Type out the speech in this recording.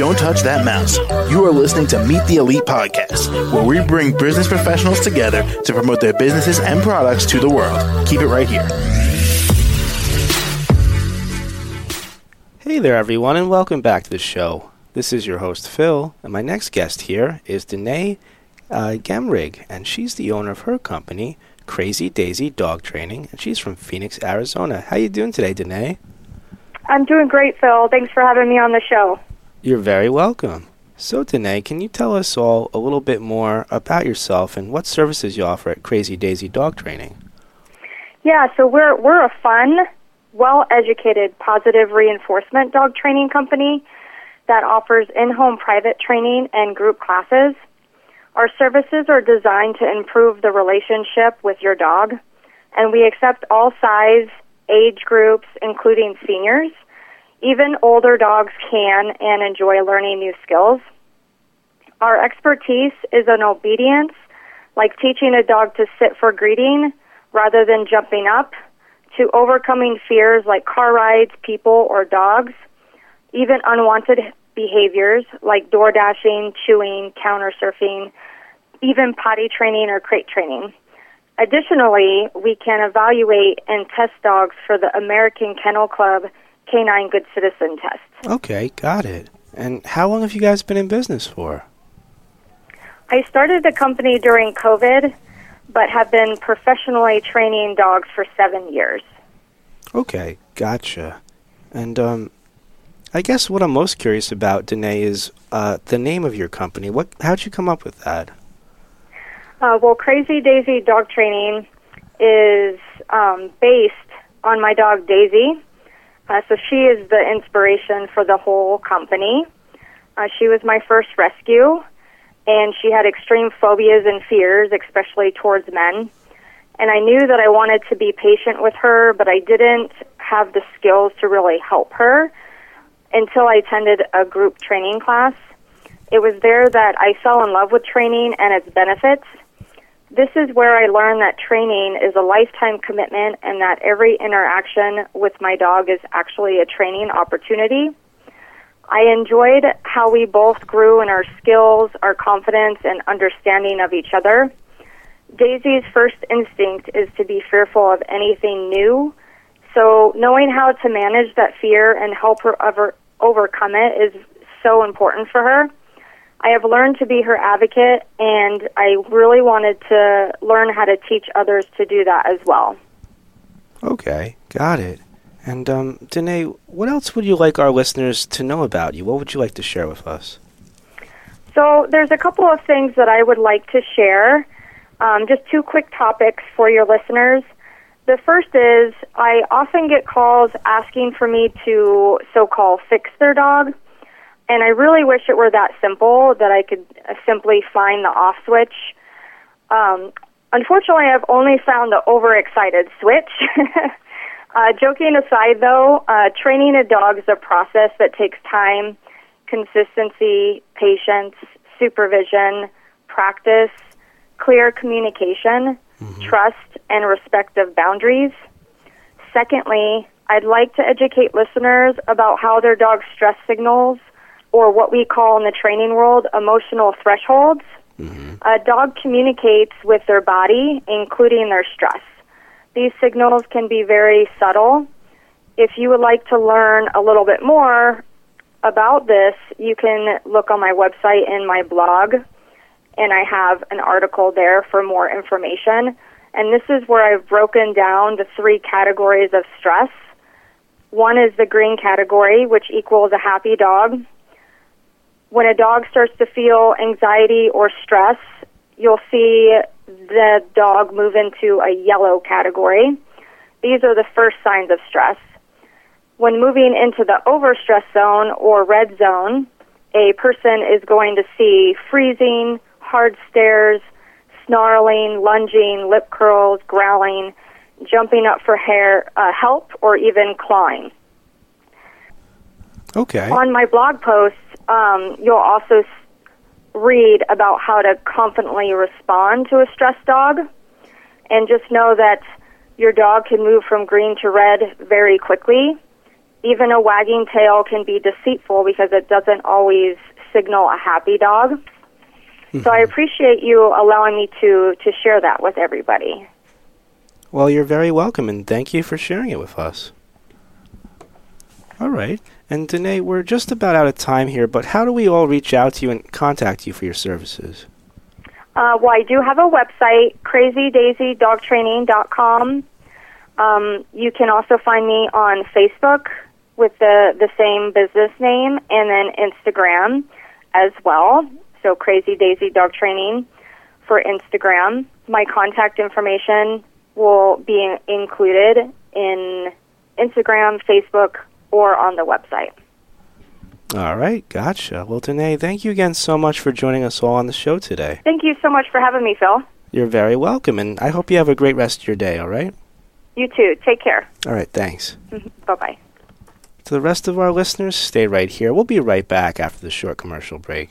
Don't touch that mouse. You are listening to Meet the Elite Podcast, where we bring business professionals together to promote their businesses and products to the world. Keep it right here. Hey there, everyone, and welcome back to the show. This is your host, Phil, and my next guest here is Denae uh, Gemmrig, and she's the owner of her company, Crazy Daisy Dog Training, and she's from Phoenix, Arizona. How are you doing today, Denae? I'm doing great, Phil. Thanks for having me on the show. You're very welcome. So, Denae, can you tell us all a little bit more about yourself and what services you offer at Crazy Daisy Dog Training? Yeah, so we're we're a fun, well-educated, positive reinforcement dog training company that offers in-home private training and group classes. Our services are designed to improve the relationship with your dog, and we accept all size, age groups, including seniors. Even older dogs can and enjoy learning new skills. Our expertise is in obedience, like teaching a dog to sit for greeting rather than jumping up, to overcoming fears like car rides, people, or dogs, even unwanted behaviors like door dashing, chewing, counter surfing, even potty training or crate training. Additionally, we can evaluate and test dogs for the American Kennel Club Canine Good Citizen test. Okay, got it. And how long have you guys been in business for? I started the company during COVID, but have been professionally training dogs for seven years. Okay, gotcha. And um, I guess what I'm most curious about, Denae, is uh, the name of your company. What? How'd you come up with that? Uh, well, Crazy Daisy Dog Training is um, based on my dog Daisy. Uh, so she is the inspiration for the whole company. Uh, she was my first rescue, and she had extreme phobias and fears, especially towards men. And I knew that I wanted to be patient with her, but I didn't have the skills to really help her until I attended a group training class. It was there that I fell in love with training and its benefits. This is where I learned that training is a lifetime commitment and that every interaction with my dog is actually a training opportunity. I enjoyed how we both grew in our skills, our confidence, and understanding of each other. Daisy's first instinct is to be fearful of anything new. So, knowing how to manage that fear and help her over, overcome it is so important for her. I have learned to be her advocate, and I really wanted to learn how to teach others to do that as well. Okay, got it. And um, Denae, what else would you like our listeners to know about you? What would you like to share with us? So, there's a couple of things that I would like to share. Um, just two quick topics for your listeners. The first is I often get calls asking for me to so called fix their dog. And I really wish it were that simple that I could uh, simply find the off switch. Um, unfortunately, I've only found the overexcited switch. uh, joking aside, though, uh, training a dog is a process that takes time, consistency, patience, supervision, practice, clear communication, mm-hmm. trust, and respect of boundaries. Secondly, I'd like to educate listeners about how their dog's stress signals, or what we call in the training world emotional thresholds. Mm-hmm. A dog communicates with their body, including their stress. These signals can be very subtle. If you would like to learn a little bit more about this, you can look on my website in my blog, and I have an article there for more information. And this is where I've broken down the three categories of stress. One is the green category, which equals a happy dog. When a dog starts to feel anxiety or stress, you'll see the dog move into a yellow category. These are the first signs of stress. When moving into the overstress zone or red zone, a person is going to see freezing, hard stares, snarling, lunging, lip curls, growling, jumping up for hair, uh, help, or even clawing. Okay. On my blog posts, um, you'll also s- read about how to confidently respond to a stressed dog, and just know that your dog can move from green to red very quickly. even a wagging tail can be deceitful because it doesn't always signal a happy dog. So I appreciate you allowing me to to share that with everybody. Well, you're very welcome, and thank you for sharing it with us. All right. And Denae, we're just about out of time here, but how do we all reach out to you and contact you for your services? Uh, well, I do have a website, crazydaisydogtraining.com. Um, you can also find me on Facebook with the, the same business name and then Instagram as well. So Crazy Daisy Dog Training for Instagram. My contact information will be included in Instagram, Facebook, or on the website. All right, gotcha. Well, Denae, thank you again so much for joining us all on the show today. Thank you so much for having me, Phil. You're very welcome, and I hope you have a great rest of your day, all right? You too. Take care. All right, thanks. Mm-hmm. Bye bye. To the rest of our listeners, stay right here. We'll be right back after the short commercial break.